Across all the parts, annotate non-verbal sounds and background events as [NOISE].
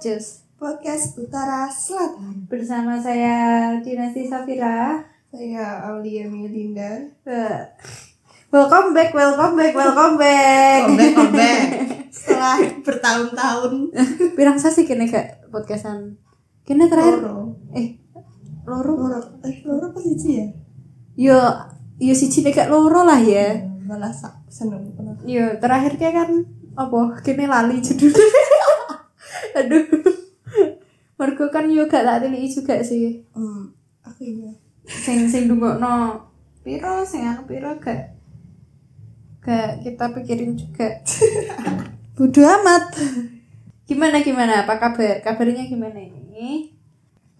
di Podcast Utara Selatan. bersama saya Dinasti Safira. Saya Aulia Melinda. Eh, Welcome back, welcome back, welcome back. Comeback, comeback. [LAUGHS] Setelah bertahun-tahun. Pirang sasi kene gak podcastan. Kene terakhir Loro. eh loro. Loro. Eh, loro apa sih ya? Yo yo siji nek gak loro lah ya. Malah seneng. Yo terakhir kayak kan apa kene lali judul. Aduh. [LAUGHS] Mergo kan yo gak tak teli juga sih. Hmm, aku iya. sing sing dungokno piro sing anu piro gak gak kita pikirin juga [LAUGHS] bodoh amat gimana gimana apa kabar kabarnya gimana ini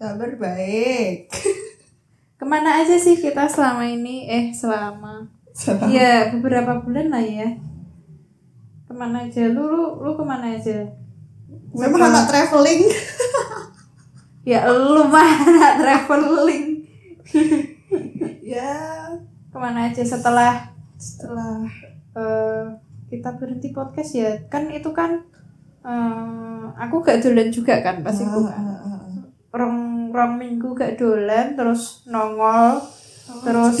Kabar baik. [LAUGHS] ke mana aja sih kita selama ini eh selama Salam. ya beberapa bulan lah ya ke mana aja lu lu, lu ke mana aja Memang anak traveling. [LAUGHS] ya lu mah anak traveling. [LAUGHS] Ya, ke mana aja setelah setelah. eh kita berhenti podcast ya? Kan itu kan eh aku gak dolan juga kan pas itu Ah, kan? ah, ah, rong rong minggu gak dolan terus nongol terus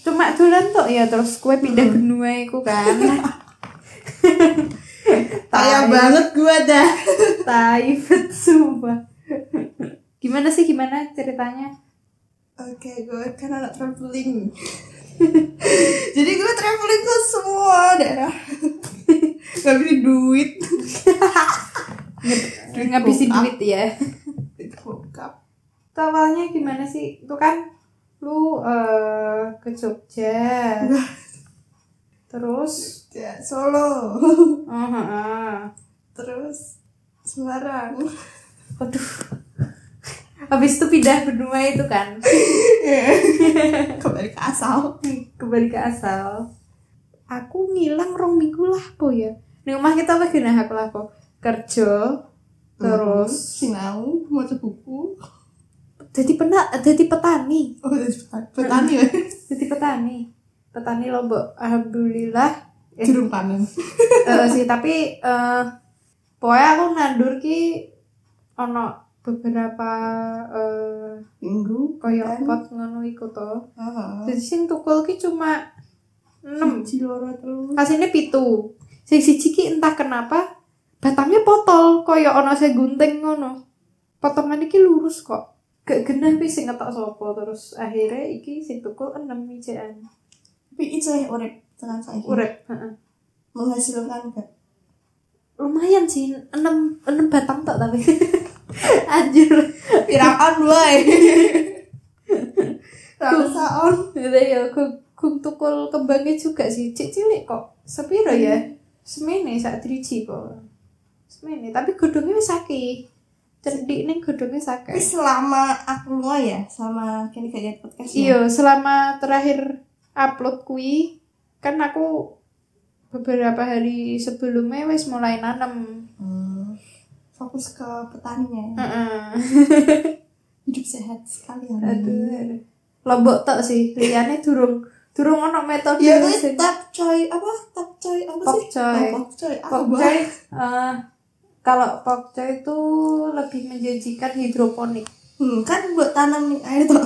cuma dolan tok ya terus kue pindah benua iku kan [LAUGHS] Kaya banget gua dah. [LAUGHS] Taifet sumpah gimana sih gimana ceritanya Oke, gue kan anak traveling. [LAUGHS] Jadi gue traveling ke semua daerah. [LAUGHS] Ngabisin duit. ngabisin duit ya bokap. itu awalnya gimana sih itu kan lu eh, ke Jogja terus Ya, Solo. heeh. Terus Semarang. Aduh. Habis itu pindah benua itu kan. Kembali ke asal. Kembali ke asal. Aku ngilang rong minggu lah po ya. Nih omah kita apa gini aku lah po. Kerja terus Sinau, mau buku. jadi pena jadi petani. Oh, petani ya. Jadi petani. Petani Lombok. Alhamdulillah. Eh, Jurung panen. [LAUGHS] eh, sih tapi eh pokoknya aku nandur ki ono beberapa eh Minggu. koyo pot ngono iku to. Ah. Jadi sing tukul ki cuma 6. Siji loro telu. Hasilnya pitu. Sing siji ki entah kenapa batangnya potol koyo ono sing gunting ngono. Potongan iki lurus kok. Gak genah pi sing ngetok sopo terus akhirnya iki sing tukul 6 wijaan. Tapi itu ya urip tenan saiki. Urip. Menghasilkan gak? Lumayan sih 6 6 batang tok tapi. [LAUGHS] Anjir. Piraan wae. [LAUGHS] Rasa on. Gitu ya aku kum tukul kembangnya juga sih. Cik cilik kok. Sepiro ya? Semene sak driji kok. Semene, tapi godongnya wis akeh. Cendik ning godongnya Tapi sakit. selama aku lo ya sama kini kayak podcast. Iya, selama terakhir upload kui kan aku beberapa hari sebelumnya wis mulai nanam. Hmm, fokus ke petaninya ya. Heeh. [LAUGHS] hidup sehat sekali hari ini. Aduh. Lombok tok sih, liyane durung durung ono metode ya sing- tap coy apa tap coy apa Pok sih coy. oh, pok coy apa Pokcoy, eh, kalau pokcoy itu lebih menjanjikan hidroponik. hmm, kan buat tanam nih air tuh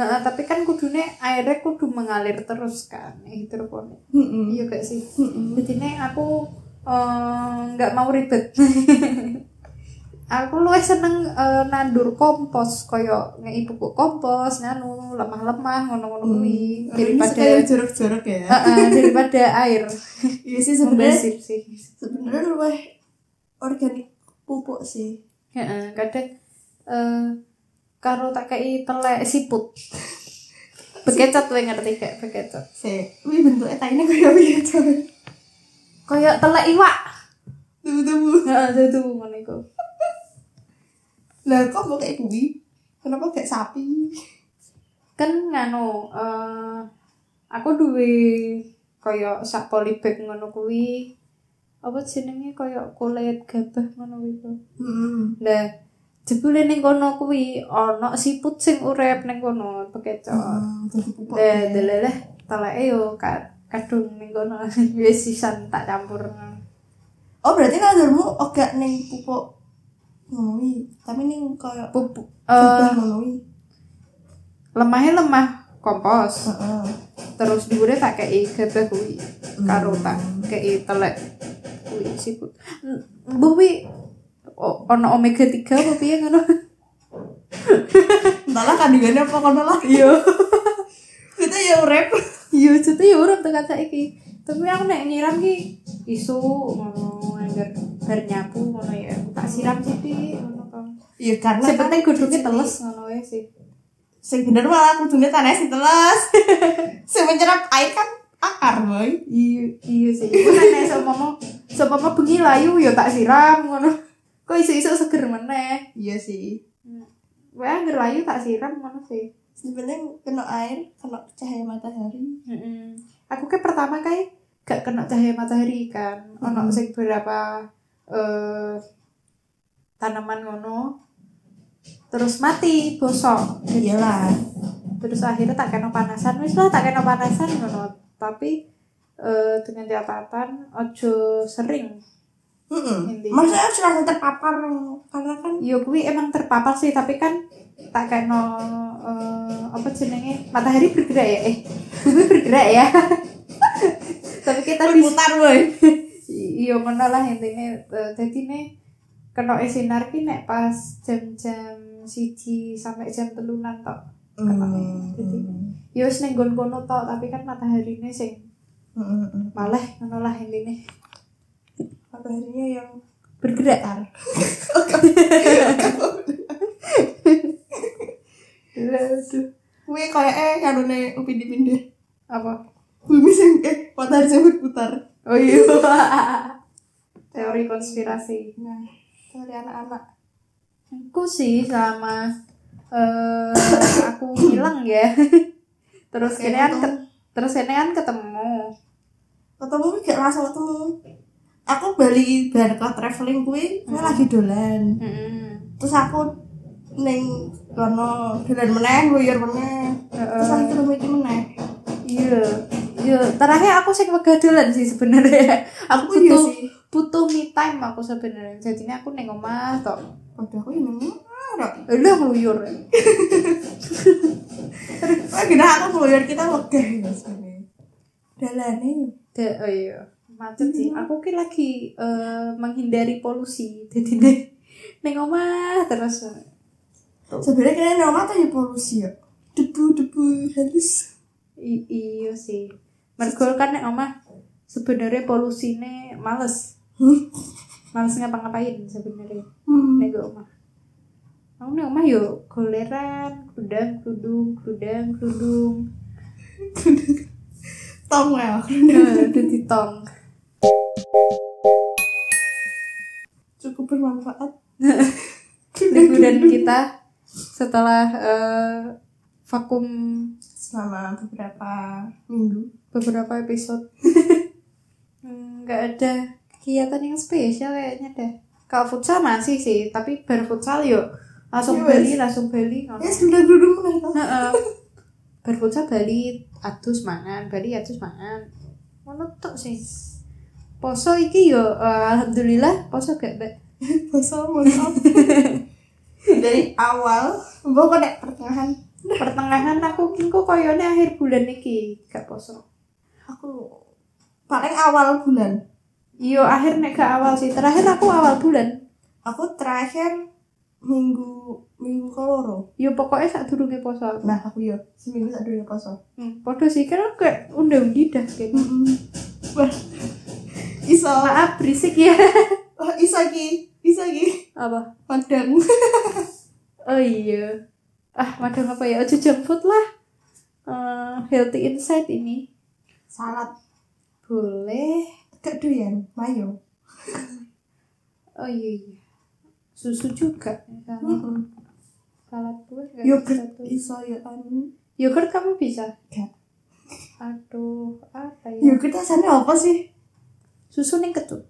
Heeh, tapi kan kudune airnya kudu mengalir terus kan hidroponik. Hmm, Iya gak sih? hmm. Jadi nih aku eh, nggak mau ribet. [LAUGHS] aku luwih seneng eh, nandur kompos koyo ngei pupuk kompos nganu lemah-lemah ngono-ngono kuwi daripada daripada jorok-jorok ya Heeh, daripada air [LAUGHS] iya sih sebenarnya sih. sebenarnya luwih organik pupuk sih Heeh, kadang eh karo tak kei telek siput. Bekecot wae ngerti gak bekecot. sih wih bentuknya tainya kayak coy Kayak telek iwak. tunggu tunggu Heeh, itu ngono iku. lah kok mau kayak kuwi kenapa kayak sapi kan nganu eh aku duwe kaya sak polybag ngono kuwi apa jenenge kaya kulit gabah ngono iku hmm. lah jebule ning kono kuwi ana siput sing urip ning kono Hmm, jadi pupuk lah ya. deleleh teleke yo ka kadung ning kono. [LAUGHS] Wis sisan tak campur. Oh berarti nazarmu oga ning pupuk ngono wi tapi ning koyo pupuk eh ngono wi lemahnya lemah kompos. Heeh. Terus dhuwure tak kei gabah kuwi karo tak kei telek kuwi siput. Mbuh wi o- ono omega 3 apa piye ngono? [LAUGHS] Entahlah kandungannya apa kono lah. Iya. Kita ya urep iya jute ya urip tekan saiki tapi aku nek nyiram ki isu ngono anggar bar nyapu ngono ya. Tak siram sithik ngono kan. Iya karena sing kan penting kudune jenis- teles ngono wae sih. Sing bener malah kudune tanah sing teles. [LAUGHS] Sing menyerap air kan akar boy. Iya iya sih. Nek nek seumpama seumpama bengi layu ya tak siram ngono kok isu-isu seger meneh iya sih Wae anggar layu tak siram ngono sih sebenarnya kena air kena cahaya matahari Mm-mm. Aku kayak pertama kayak gak kena cahaya matahari kan. Ono Mm. sing beberapa eh tanaman ngono. Terus mati, bosok. iyalah Terus akhirnya tak kena panasan, wis lah tak kena panasan ngono. Tapi eh dengan catatan ojo sering. Heeh. Intinya. Maksudnya harus langsung terpapar karena kan Yo kuwi emang terpapar sih, tapi kan tak kena eh apa jenenge matahari bergerak ya eh bumi bergerak ya [LAUGHS] tapi kita berputar boy. iya ngono lah intinya Eh, jadi nih kena sinar ki nek pas jam-jam siji sampai jam telunan tok Hmm. Jadi, ya wis ning kono tok tapi kan mataharine sing Heeh. maleh ngono lah intine Mataharinya yang bergerak. Aduh. Kuwi kayak eh kanune upin dipindah. apa Bumi sing eh matahari sing berputar. oh iya [LAUGHS] teori konspirasi Nah, dari anak-anak. aku sih sama eh aku hilang ya terus Kayak ini kan terus ini kan ketemu Ketemu gak langsung ketemu. Aku balik bar ke traveling kuwi, Hmm. lagi dolan. Mm-mm. Terus aku ning kono dolan meneh, luyur meneh. Terus lagi ketemu iki meneh. Iya, iya. Terakhir aku sih kegadulan sih sebenarnya. [LAUGHS] Aku Aku iya butuh sih. butuh me time aku sebenarnya. Jadinya aku neng omah tok. Padahal aku yang ngarep. Lu ngeluyur. [LAUGHS] Wah, kira aku luyur kita wegah ya sebenarnya. Dalane. De, oh iya. Macet sih. Aku ki lagi eh, menghindari polusi. Jadi neng neng omah terus. Sebenarnya kalian nama tuh ya polusi ya. Debu-debu halus. I- iya sih. Mergo kan neng omah sebenarnya polusine males. Males ngapa-ngapain sebenarnya. Hmm. nego omah aku nih omah yo goleran kerudung kerudung kerudung kerudung Tong ya. dadi tong Cukup bermanfaat. [LAUGHS] liburan kita setelah eh, vakum Selama beberapa minggu. beberapa episode [LAUGHS] Hmm, nggak ada kegiatan yang spesial kayaknya deh kalau futsal masih sih tapi bar futsal yuk langsung Iya, bali langsung bali ngono Ya sudah dulu mulai tau. Heeh. [LAUGHS] bar futsal bali atus mangan bali atus mangan ngono tok sih poso iki yo eh, alhamdulillah poso gak mbak [LAUGHS] Masa masa. Dari awal, mbak kok nek pertengahan pertengahan aku kingko koyone akhir bulan iki gak poso aku paling awal bulan. iyo akhir nek gak awal sih terakhir aku awal bulan Aku terakhir minggu minggu keloro. yo pokoknya saat durunge poso aku. Nah, aku yo seminggu tak dulu poso. hmm, podo sih kan kayak undi-undi dah kayaknya Wah. Iso. maaf berisik ya [LAUGHS] Oh, iso ki. Iso ki. apa Padang. [LAUGHS] oh iya ah madam apa ya ojo junk food lah Eh, healthy insight ini Salad. boleh Gak doyan, mayo. [LAUGHS] oh iya, iya. susu juga Heeh. salad nggak Yogurt iso ya anu. yogurt kamu bisa Gak. aduh apa ya Yogurt rasanya apa sih? Susu ning ketut.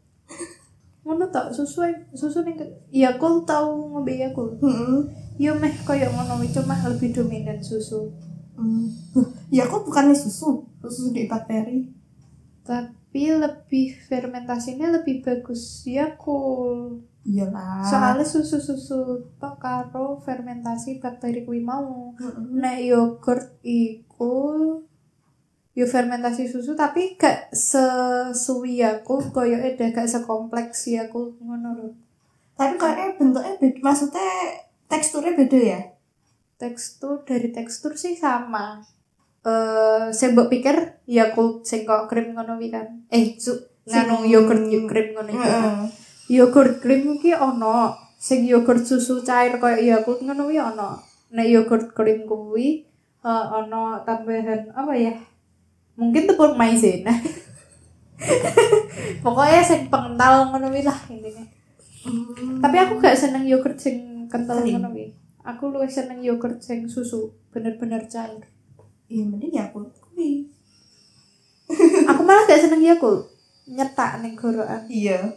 Ngono tok susu susu ning ya aku tau ngombe aku Heeh. yo meh koyo ngono cuma lebih dominan susu. Hmm. Ya aku bukannya susu, susu di bakteri. Ta- tapi lebih fermentasinya lebih bagus. Yakult iyalah. Soalnya susu-susu tok karo fermentasi bakteri kuwi mau. Mm-mm. nek yogurt iku yo fermentasi susu tapi gak sesuwi Yakult koyo eda gak sekompleks Yakult ngono lho. Tapi kayaknya bentuknya beda maksudnya teksturnya beda ya? Tekstur dari tekstur sih sama. Eh saya mbok pikir Yakult sing kok krim ngono kan. Eh su nganu. yogurt yo krim ngono iku kan. Yogurt krim ki ono sing yogurt susu cair koyo Yakult ngono wi ono. Nek yogurt krim kuwi eh, ono tambahan apa ya mungkin tepung maizena pokoknya sing pengental ngono lah intinya. Hmm. tapi aku gak seneng yogurt sing kental ngono aku luwih seneng yogurt sing susu bener-bener cair. Iya mending ya aku kuwi. Aku malah gak seneng Yakult. Nyetak ning gorokan. Iya.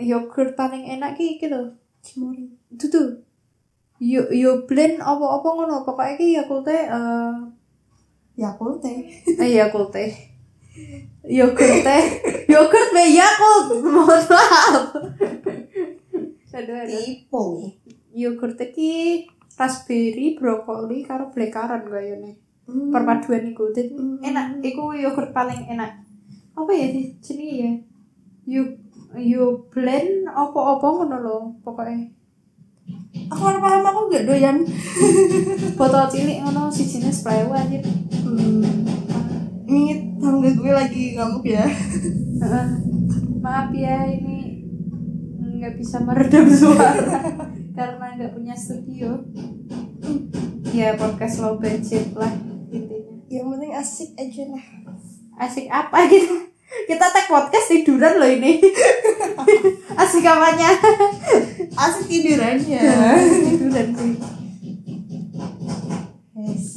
Yogurt paling enak ki iki lho. Cimori itu tuh yo yo blend apa-apa ngono. Pokoknya ki Yakult teh eh ya aku teh eh Yakult teh yogurt teh yogurt be Yakult mohon maaf. Aduh aduh. Tipu yogurt teh ki raspberry brokoli karo blackcurrant kayaknya. Hmm. perpaduan iku. Hmm. enak. Iku yogurt paling enak. Apa ya sih jenis ya? You you blend apa-apa ngono lho pokoknya aku ora paham aku gak doyan. [LAUGHS] Botol cilik ngono sijine sprayu aja. Ini tangga gue lagi ngamuk ya. [LAUGHS] Maaf ya ini nggak bisa meredam suara. [LAUGHS] Karena nggak punya studio. Ya podcast low budget lah intinya. Yang penting asik aja lah. Asik apa gitu? Kita tag podcast tiduran loh ini. [LAUGHS] Asik apanya? Asik tidurannya. Tiduran sih yes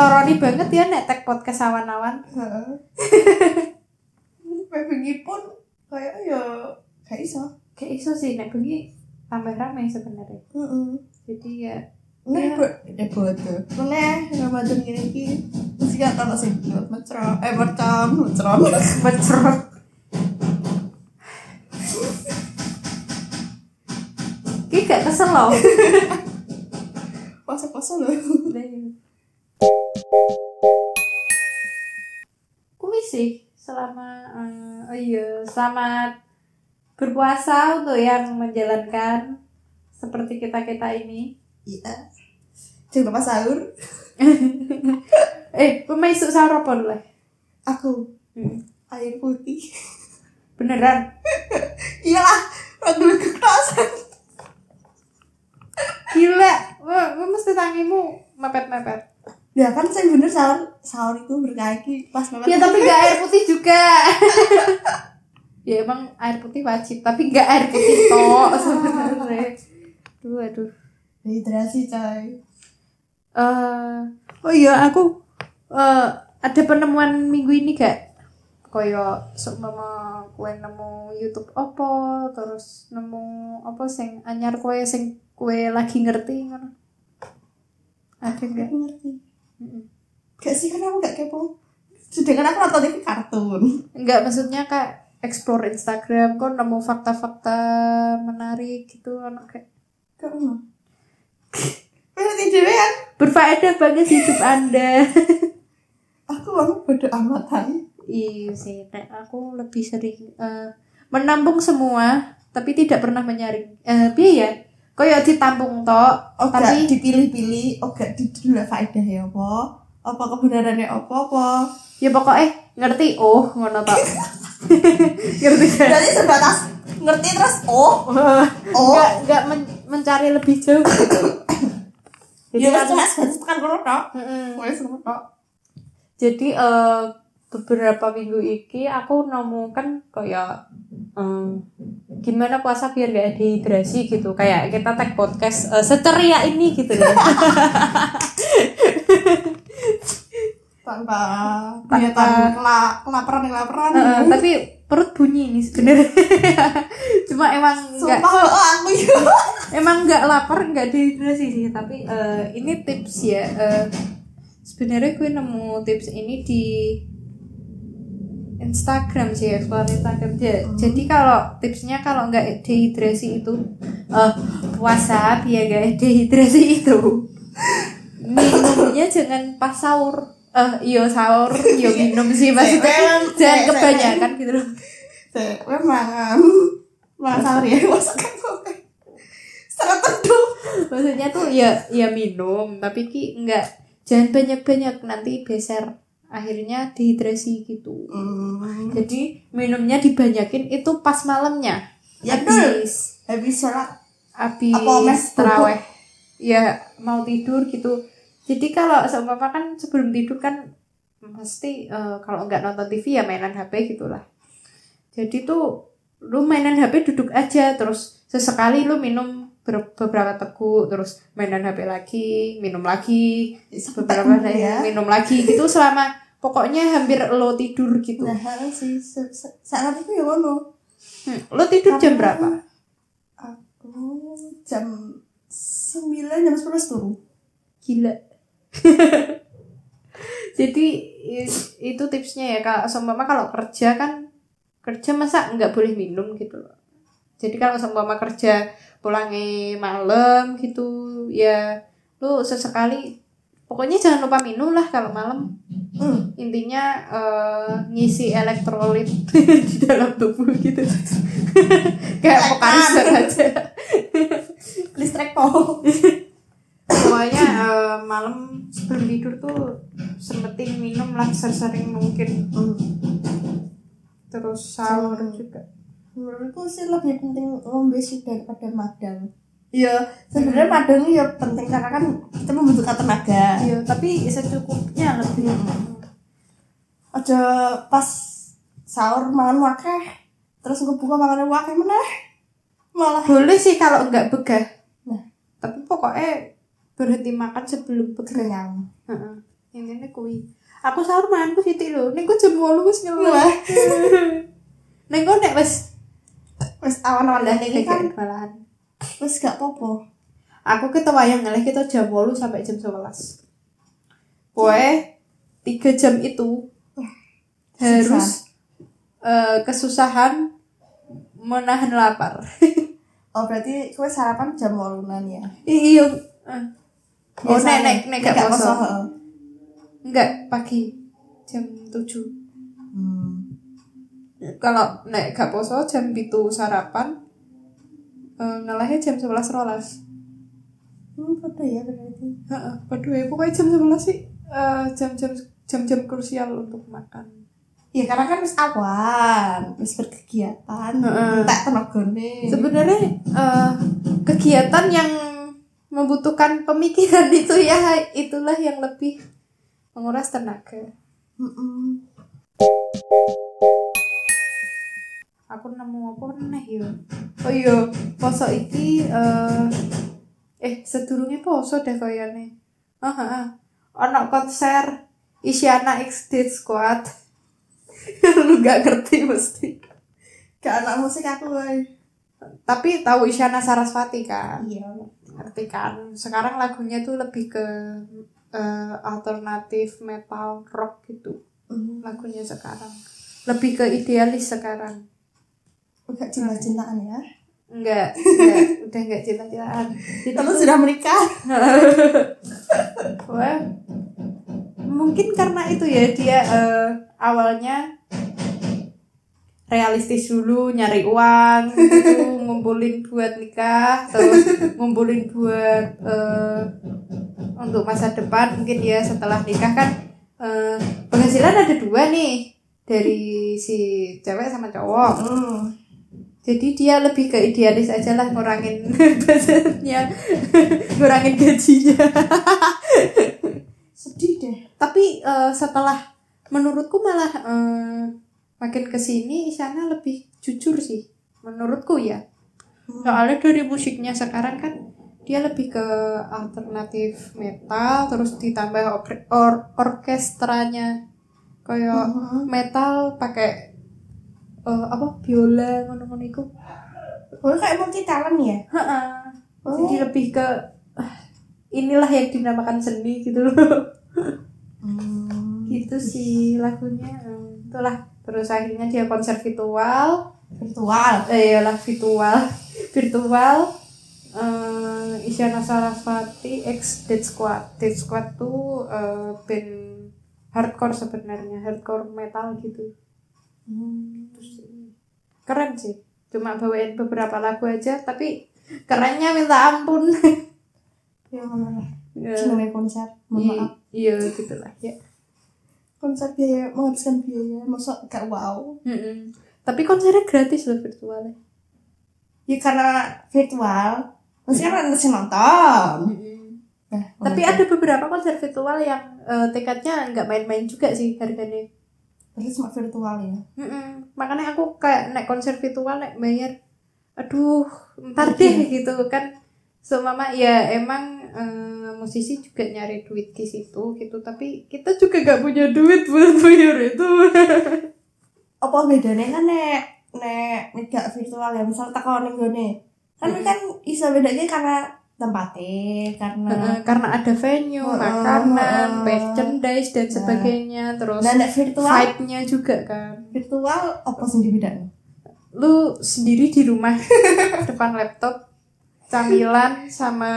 ngetoroni banget ya nek tag podcast awan-awan [LAUGHS] Pepegi pun kayak ya kayak iso kayak iso sih nek bengi tambah ramai sebenarnya Heeh. jadi ya Nah, Iya. buat eh buat tuh. Mana Ramadan gini ki mesti kan kalau sih buat macam eh macam macam becerot Ki gak kesel loh [LAUGHS] puasa loh. Kuwi sih selama eh, oh iya selamat berpuasa untuk yang menjalankan seperti kita kita ini. Iya. Jangan lupa sahur. Eh, pemain isuk sahur apa dulu? Aku Hmm. air putih. Beneran? [LAUGHS] Iyalah, lagu kekerasan. Gila, mesti tangimu mepet-mepet. Ya kan saya bener sahur sahur itu berkaki pas banget. Ya tapi gak air putih juga. [LAUGHS] ya emang air putih wajib, tapi gak air putih tok sebenarnya. Aduh, aduh. dehidrasi coy. eh oh iya aku eh ada penemuan minggu ini gak koyo seumpama kue nemu YouTube opo terus nemu apa sing anyar kue sing kue lagi ngerti ngono ada Gak ngerti. Gak sih kan aku gak kepo. Sedangkan aku nonton TV kartun. enggak maksudnya kak explore Instagram kok nemu fakta-fakta menarik gitu anak kayak Gak mau. Berarti kan? berfaedah banget hidup anda Aku orang bodo amatan. Iya sih, nek aku lebih sering eh, menampung semua, tapi tidak pernah menyaring. Eh, ya? Kayak ditampung tok, Oh tapi gak dipilih-pilih, oh gak didulu faedah ya apa? Apa kebenarannya apa apa? ya pokoknya ngerti. Oh, ngono tok. [LAUGHS] ngerti kan? Berarti sebatas ngerti terus oh [LAUGHS] oh Enggak enggak men- mencari lebih jauh. Jadi ya wes aku- cuma sebatas tekan kono tok. Tok. jadi eh, beberapa minggu iki aku nemu kan kayak em, gimana puasa biar gak dehidrasi gitu kayak kita tag podcast eh, seceria ini gitu ya [LAUGHS] Tanpa Tanpa- kelihatan kela- kelaparan kelaparan. Eh, tapi perut bunyi nih sebenarnya [LAUGHS] cuma emang nggak aku ya. [LAUGHS] emang nggak lapar nggak dehidrasi sih tapi eh, ini tips ya eh, sebenarnya gue nemu tips ini di Instagram sih explore Instagram. Ya, jadi kalau tipsnya kalau nggak dehidrasi itu eh puasa biar nggak dehidrasi itu. Minumnya jangan pas sahur. Eh iyo sahur iyo minum sih [LAUGHS] maksudnya. jangan kebanyakan gitu loh. mangan [LAUGHS] sahur ya masakan. Sangat teduh. maksudnya tuh ya ya minum tapi ki nggak jangan banyak banyak nanti beser akhirnya dehidrasi gitu. Hmm. jadi minumnya dibanyakin itu pas malamnya. Ya, habis Habis sholat. habis teraweh ya mau tidur gitu. Jadi kalau seumpama kan sebelum tidur kan pasti eh, kalau nggak nonton TV ya mainan HP gitulah. Jadi tuh lu mainan HP duduk aja terus sesekali lu minum beberapa teguk terus mainan HP lagi minum lagi beberapa Sampai ya. minum lagi gitu selama pokoknya hampir lo tidur gitu Nah, sih saat itu ya ngono. Hmm, lo tidur jam berapa Aku jam 9 jam 11 turun. gila [LAUGHS] jadi itu tipsnya ya kalau seumpama kalau kerja kan kerja masa nggak boleh minum gitu loh jadi kalau seumpama kerja pulangnya malam gitu ya lu sesekali pokoknya jangan lupa minum lah kalau malam Hmm. intinya eh, ngisi elektrolit [LAUGHS] di dalam tubuh gitu [LAUGHS] kayak pokarister aja [LAUGHS] Listrik po. pokoknya eh, malam sebelum tidur tuh sempetin minum lah sesering mungkin Hmm. terus sahur Hmm. juga Menurutku sih lebih penting ngombe sih daripada madang. Iya, sebenarnya madang ya penting karena kan kita membutuhkan tenaga. iya tapi secukupnya lebih Aja pas sahur mangan wakeh, terus ngebuka makan wakeh meneh. Malah boleh sih kalau nggak begah Nah. tapi pokoknya berhenti makan sebelum begah kenyang. Heeh. yang ini kui aku sahur mangan ku siti lho ning ku jam 8 wis Wah. ngelih [LAUGHS] ning ku nek wis Wes awan-awan Lah, ini kan malahan wes gak popo. aku kita wayang ngelih kita jam 8 sampai jam 11 Pokoknya tiga jam itu harus eh, kesusahan menahan lapar. [LAUGHS] Oh berarti kue sarapan jam walunan ya? Iya. eh. Oh, nek Biasanya. nek nek gak poso. Enggak, pagi jam 7. Kalau nek gak poso jam itu sarapan eh ngelahnya jam 11 rolas. Hmm, betul ya berarti. Heeh, waduh ya pokoknya jam 11 sih eh, jam-jam jam-jam krusial untuk makan. Ya karena kan wis awan, wis berkegiatan, Heeh. tak tenagane. Sebenarnya eh, kegiatan yang membutuhkan pemikiran [LAUGHS] itu ya itulah yang lebih menguras tenaga. Mm-mm. Aku nemu apa nih yo? Oh iya, poso iki eh eh sedurunge poso deh kayaknya. Ah ah. Ono konser Isyana X Dead Squad. [LAUGHS] Lu gak ngerti mesti. Gak anak musik aku woy. Tapi tahu Isyana Sarasvati kan? Iya. ngerti kan sekarang lagunya tuh lebih ke eh, alternatif metal rock gitu Mm. lagunya sekarang lebih ke idealis sekarang Enggak cinta-cintaan ya. enggak enggak udah enggak cinta-cintaan Kamu tuh- sudah menikah? [LAUGHS] Wah, mungkin karena itu ya dia eh, awalnya realistis dulu nyari uang gitu, [LAUGHS] ngumpulin buat nikah terus ngumpulin buat eh, untuk masa depan mungkin dia setelah nikah kan eh, penghasilan ada dua nih dari si cewek sama cowok Hmm. Jadi dia lebih ke idealis aja lah ngurangin [LAUGHS] budgetnya [LAUGHS] ngurangin gajinya [LAUGHS] Sedih deh. tapi eh, setelah menurutku malah eh, makin ke sini Isyana lebih jujur sih menurutku ya soalnya dari musiknya sekarang kan dia lebih ke alternatif metal terus ditambah or- or- orkestranya kayak Mhm. metal pakai eh, apa biola ngono-ngono iku? Oh kayak multi talent ya? Ha-ha. Oh. jadi lebih ke ah, inilah yang dinamakan seni gitu loh. Hmm. gitu sih lagunya. Hmm, itulah terus akhirnya dia konser virtual. Virtual? Eh iyalah virtual. [LAUGHS] Virtual. Eh Isyana Sarasvati ex Dead Squad. Dead Squad tuh eh, band hardcore sebenarnya hardcore metal gitu Terus, keren sih. Cuma bawain beberapa lagu aja tapi kerennya minta ampun. [LAUGHS] Ya mana Ya, konser mohon maaf. iya gitulah ya. Konser biaya menghabiskan biaya masa gak wow. Mm-mm. tapi konsernya gratis loh virtualnya ya karena virtual. Masih kan yang nonton. Nah, tapi ada beberapa konser virtual yang eh, tiketnya nggak main-main juga sih harganya berarti cuma virtual ya? Mm-mm. makanya aku kayak naik konser virtual naik bayar. Aduh ntar deh gitu kan. So mama ya emang eh, musisi juga nyari duit di situ gitu. Tapi kita juga gak punya duit buat bayar itu. [LAUGHS] Apa bedanya kan nek nek media virtual ya? Misal tak ning gone. Kan Mm. kan bisa bedanya karena tempatnya karena karena ada venue Heeh, makanan heeh. merchandise dan Nah. sebagainya. Terus dan nek virtual? vibe-nya juga kan? Virtual apa sih bedanya lu sendiri di rumah [LAUGHS] depan laptop camilan sama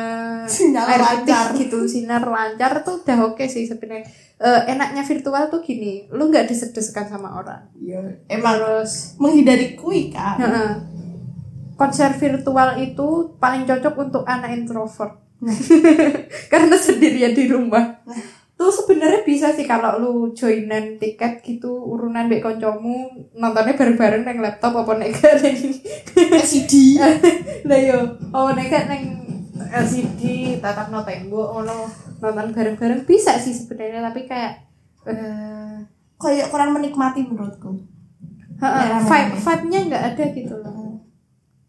Sinyal air lancar. putih gitu sinar lancar tuh udah oke sih sebenarnya. Eh, enaknya virtual tuh gini lu nggak desek-desekan sama orang. Iya emang terus menghindari kui kan heeh, konser virtual itu paling cocok untuk anak introvert. [LAUGHS] Karena sendirian di rumah. Tuh sebenarnya bisa sih kalau lu joinan tiket gitu urunan mbek koncomu nontonnya bareng-bareng neng laptop apa nek gak neng [LAUGHS] LCD [LAUGHS] lah yo oh nek gak neng LCD tatap no tembok ono nonton bareng-bareng. Bisa sih sebenarnya tapi kayak eh kayak kurang menikmati menurutku. Vibe rame-rame. vibe-nya nggak ada gitu loh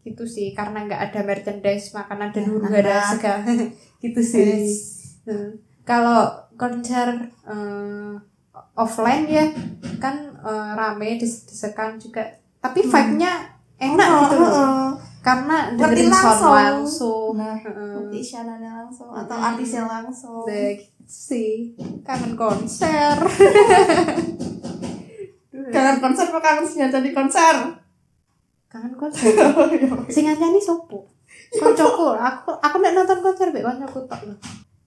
gitu sih karena nggak ada merchandise makanan dan Ya, huru hara segala [LAUGHS] gitu sih. Yes. Hmm. kalau konser eh, offline ya kan eh, rame des-desekan juga. Tapi vibe-nya enak Oh, gitu loh. heeh. karena dengerin sound langsung. langsung. Nah, isyaratnya langsung atau Mm-mm. artisnya langsung. Udah gitu sih. Kangen konser. [LAUGHS] Kangen konser apa kangen sih jadi konser kangen konser. [LAUGHS] Sing nyanyi sopo? Koncoku aku aku nek nonton konser be koncoku tok loh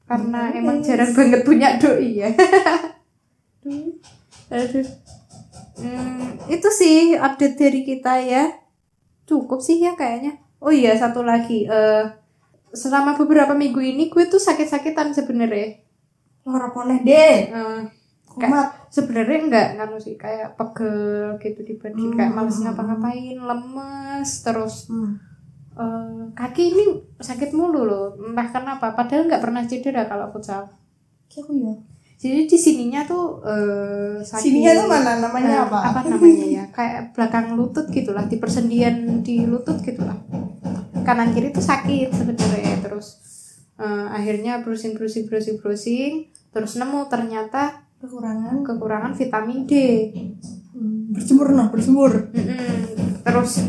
karena Yes. emang jarang banget punya doi ya. [LAUGHS] Aduh. Hmm, itu sih update dari kita ya. Cukup sih ya kayaknya. Oh iya satu lagi. Eh selama beberapa minggu ini gue tuh sakit-sakitan sebenarnya. Lara poneh deh. Eh, kumat sebenarnya enggak. Nganu sih kayak pegel gitu di badan Hmm. kayak males ngapa-ngapain lemes terus hmm. eh, kaki ini sakit mulu loh. Entah kenapa padahal nggak pernah cedera kalau futsal. Aku ya. Jadi di sininya tuh eh, sakit. Sininya tuh mana? Namanya Eh, apa? apa namanya ya? Kayak belakang lutut gitulah di persendian di lutut gitulah. Kanan kiri tuh sakit sebenarnya terus eh, akhirnya browsing browsing browsing browsing terus nemu ternyata kekurangan kekurangan vitamin D hmm. berjemur nah berjemur Mm-mm. terus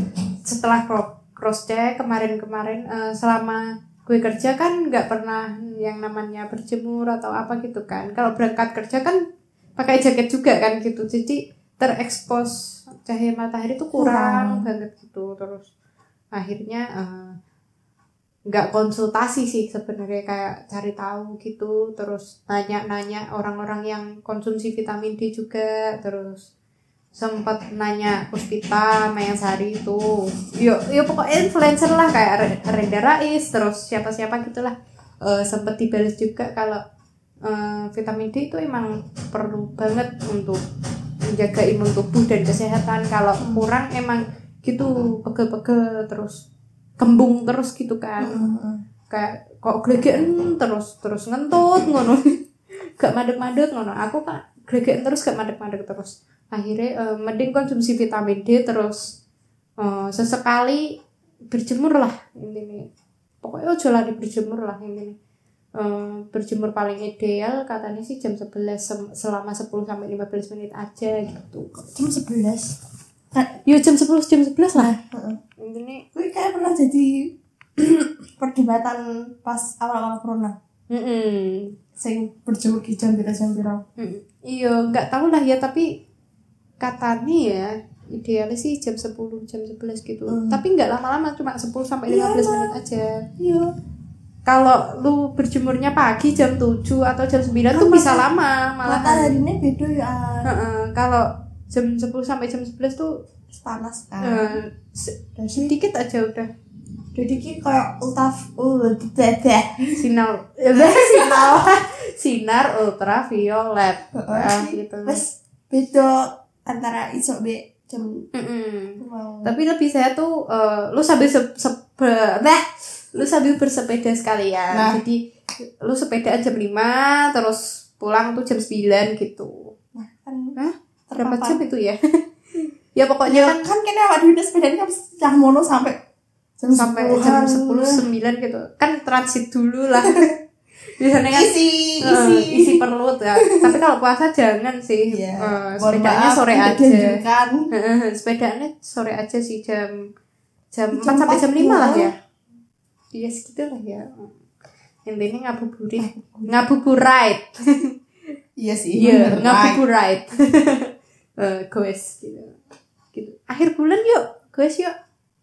setelah cross check kemarin-kemarin eh, selama gue kerja kan nggak pernah yang namanya berjemur atau apa gitu kan kalau berangkat kerja kan pakai jaket juga kan gitu jadi terekspos cahaya matahari itu kurang Kurang. banget gitu terus akhirnya eh, nggak konsultasi sih sebenarnya kayak cari tahu gitu terus nanya-nanya orang-orang yang konsumsi vitamin D juga terus sempat nanya Puspita Mayasari itu. Yuk yuk pokoknya influencer lah kayak Re- Renda Rais terus siapa-siapa gitulah. Eh sempat dibalas juga kalau eh, vitamin D itu emang perlu banget untuk menjaga imun tubuh dan kesehatan. Kalau kurang emang gitu pegel-pegel terus kembung terus gitu kan. Hmm. kayak kok gregeken terus terus ngentut ngono. [LAUGHS] Gak madek-madek ngono. Aku kan gregeken terus gak madek-madek terus. Akhirnya uh, mending konsumsi vitamin D terus. Uh, sesekali berjemur lah ini nih pokoknya ojo lari berjemur lah intinya. Uh, berjemur paling ideal katanya sih jam 11 selama 10 sampai 15 menit aja gitu. Jam 11 yo jam 10 jam 11 lah ini gue kayak pernah jadi [CLEARS THROAT] perdebatan pas awal-awal corona mm -mm. sing berjemur di jam bira jam bira mm. iya nggak tahu lah ya tapi katanya ya idealnya sih jam 10 jam 11 gitu mm. tapi nggak lama-lama cuma 10 sampai 15 iya, menit aja iya kalau lu berjemurnya pagi jam 7 atau jam 9 kan tuh bisa lama malah mataharinya beda ya uh -uh. kalau jam 10 sampai jam 11 tuh panas kan. Eh, se- sedikit aja udah. Jadi ki kayak ultaf uh sinar. [LAUGHS] Sinar. Sinar ultraviolet. Ah, gitu. Wes beda antara iso be jam mau tapi lebih saya tuh eh, lu sambil se se- bah, lu sambil bersepeda sekalian. Nah. jadi lu sepedaan jam 5 terus pulang tuh jam 9 gitu. Nah kan Hah? Berapa jam itu ya. [LAUGHS] Ya pokoknya ya kan kan kena awak di sepeda kan cah mono sampai jam sampai jam 10 10 9 gitu. Kan transit dulu lah. [LAUGHS] Biasanya kan isi eh, isi. isi perut ya. Tapi kalau puasa jangan sih. Iya. Eh, Mohon sepedanya maaf, sore aja. Heeh, sepedaannya sore aja sih jam jam 4 sampai jam 5 lah 4 ya. Iya segitu lah ya. Intinya ngabuburit, ngabuburit. [LAUGHS] iya sih Iya, bener, Eh, goes gitu. Gitu. Akhir bulan yuk, goes yuk.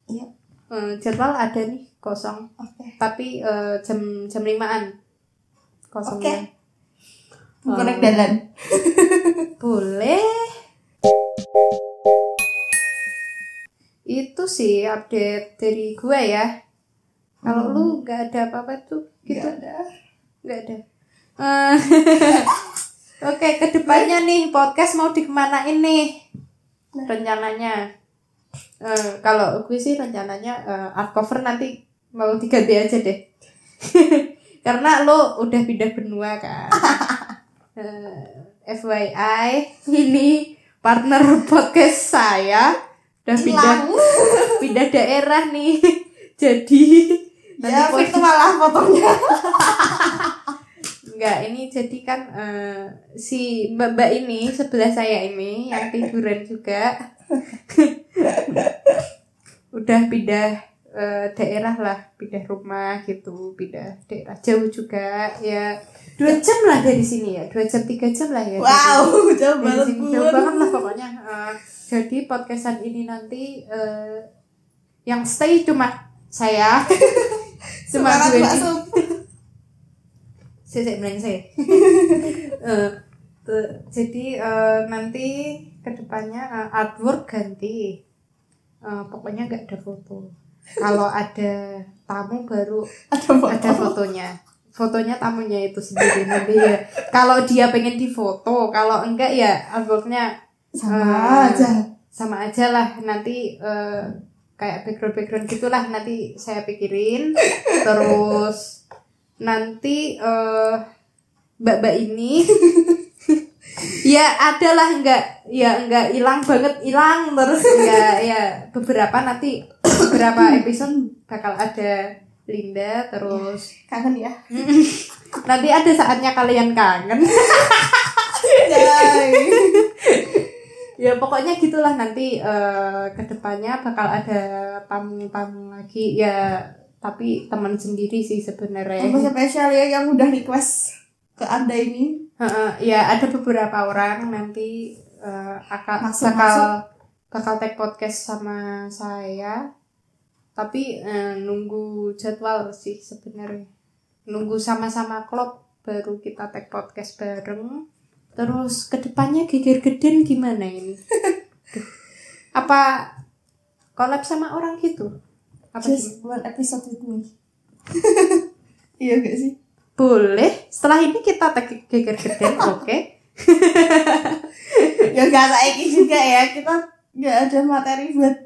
Iya. Eh, jadwal ada nih kosong, oke tapi eh, jam jam 5-an. Kosongnya. konek Oh. dalan Boleh. Itu sih update dari gue ya. Kalau Hmm. lu nggak ada apa-apa tuh gitu Nggak ada. nggak ada. [LAUGHS] Oke, ke depannya nih podcast mau dikemanain nih Nah. rencananya? Eh, kalau gue sih rencananya eh, art cover nanti mau diganti aja deh. [LAUGHS] Karena lo udah pindah benua kan. [LAUGHS] Eh, FYI, ini partner podcast saya udah pindah [LAUGHS] pindah daerah nih. Jadi ya nanti itu malah fotonya Enggak, ini jadi kan eh, si mbak-mbak ini sebelah saya ini yang tiduran juga. [LAUGHS] Udah pindah eh, daerah lah, pindah rumah gitu, pindah daerah. Jauh juga ya. Dua jam lah dari sini ya, dua jam tiga jam lah ya. wow jauh banget sini jauh banget lah pokoknya. Eh, jadi podcastan ini nanti eh, yang stay cuma saya, [LAUGHS] cuma Semangat gue Mbak nih. Sup. Saya saya bilang [LAUGHS] saya. Eh, jadi eh, nanti ke depannya eh, artwork ganti. Eh, pokoknya nggak ada foto. Kalau ada tamu baru ada foto. ada fotonya. Fotonya tamunya itu sendiri nanti ya. Kalau dia pengen difoto kalau enggak ya artworknya sama Eh, aja. sama aja lah. Nanti eh, kayak background background gitulah nanti saya pikirin. [LAUGHS] Terus nanti eh mbak mbak ini [LAUGHS] ya adalah enggak ya enggak hilang banget hilang terus enggak ya beberapa nanti beberapa [COUGHS] episode bakal ada Linda terus kangen ya. [LAUGHS] Nanti ada saatnya kalian kangen. [LAUGHS] Ya pokoknya gitulah nanti eh, ke depannya bakal ada tamu-tamu lagi. Ya tapi teman sendiri sih sebenarnya. Tamu spesial ya yang udah request ke anda ini? Heeh, ya ada beberapa orang nanti eh, akan Masuk, bakal masuk. bakal take podcast sama saya. Tapi eh, nunggu jadwal sih sebenarnya. Nunggu sama-sama klop baru kita take podcast bareng. Terus ke depannya geger geden gimana ini? [LAUGHS] Apa collab sama orang gitu apa just one episode with me. [LAUGHS] Iya gak sih? Boleh. Setelah ini kita take geger geden [LAUGHS] oke? [LAUGHS] Ya gak saiki juga ya kita nggak ada materi buat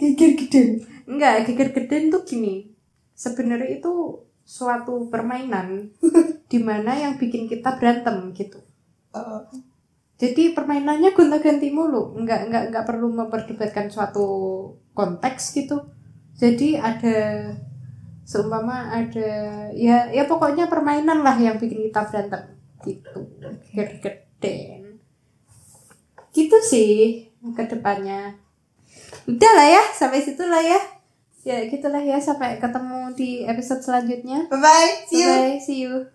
geger geden Enggak, geger geden tuh gini. Sebenarnya itu suatu permainan di mana yang bikin kita berantem gitu. Eh, Jadi permainannya gonta-ganti mulu, enggak enggak enggak perlu memperdebatkan suatu konteks gitu. Jadi ada seumpama ada ya ya pokoknya permainan lah yang bikin kita berantem gitu. Geger geden. Gitu sih ke depannya. Udah lah ya, sampai situ lah ya. Ya gitulah ya, sampai ketemu di episode selanjutnya. bye bye see you Bye, see you.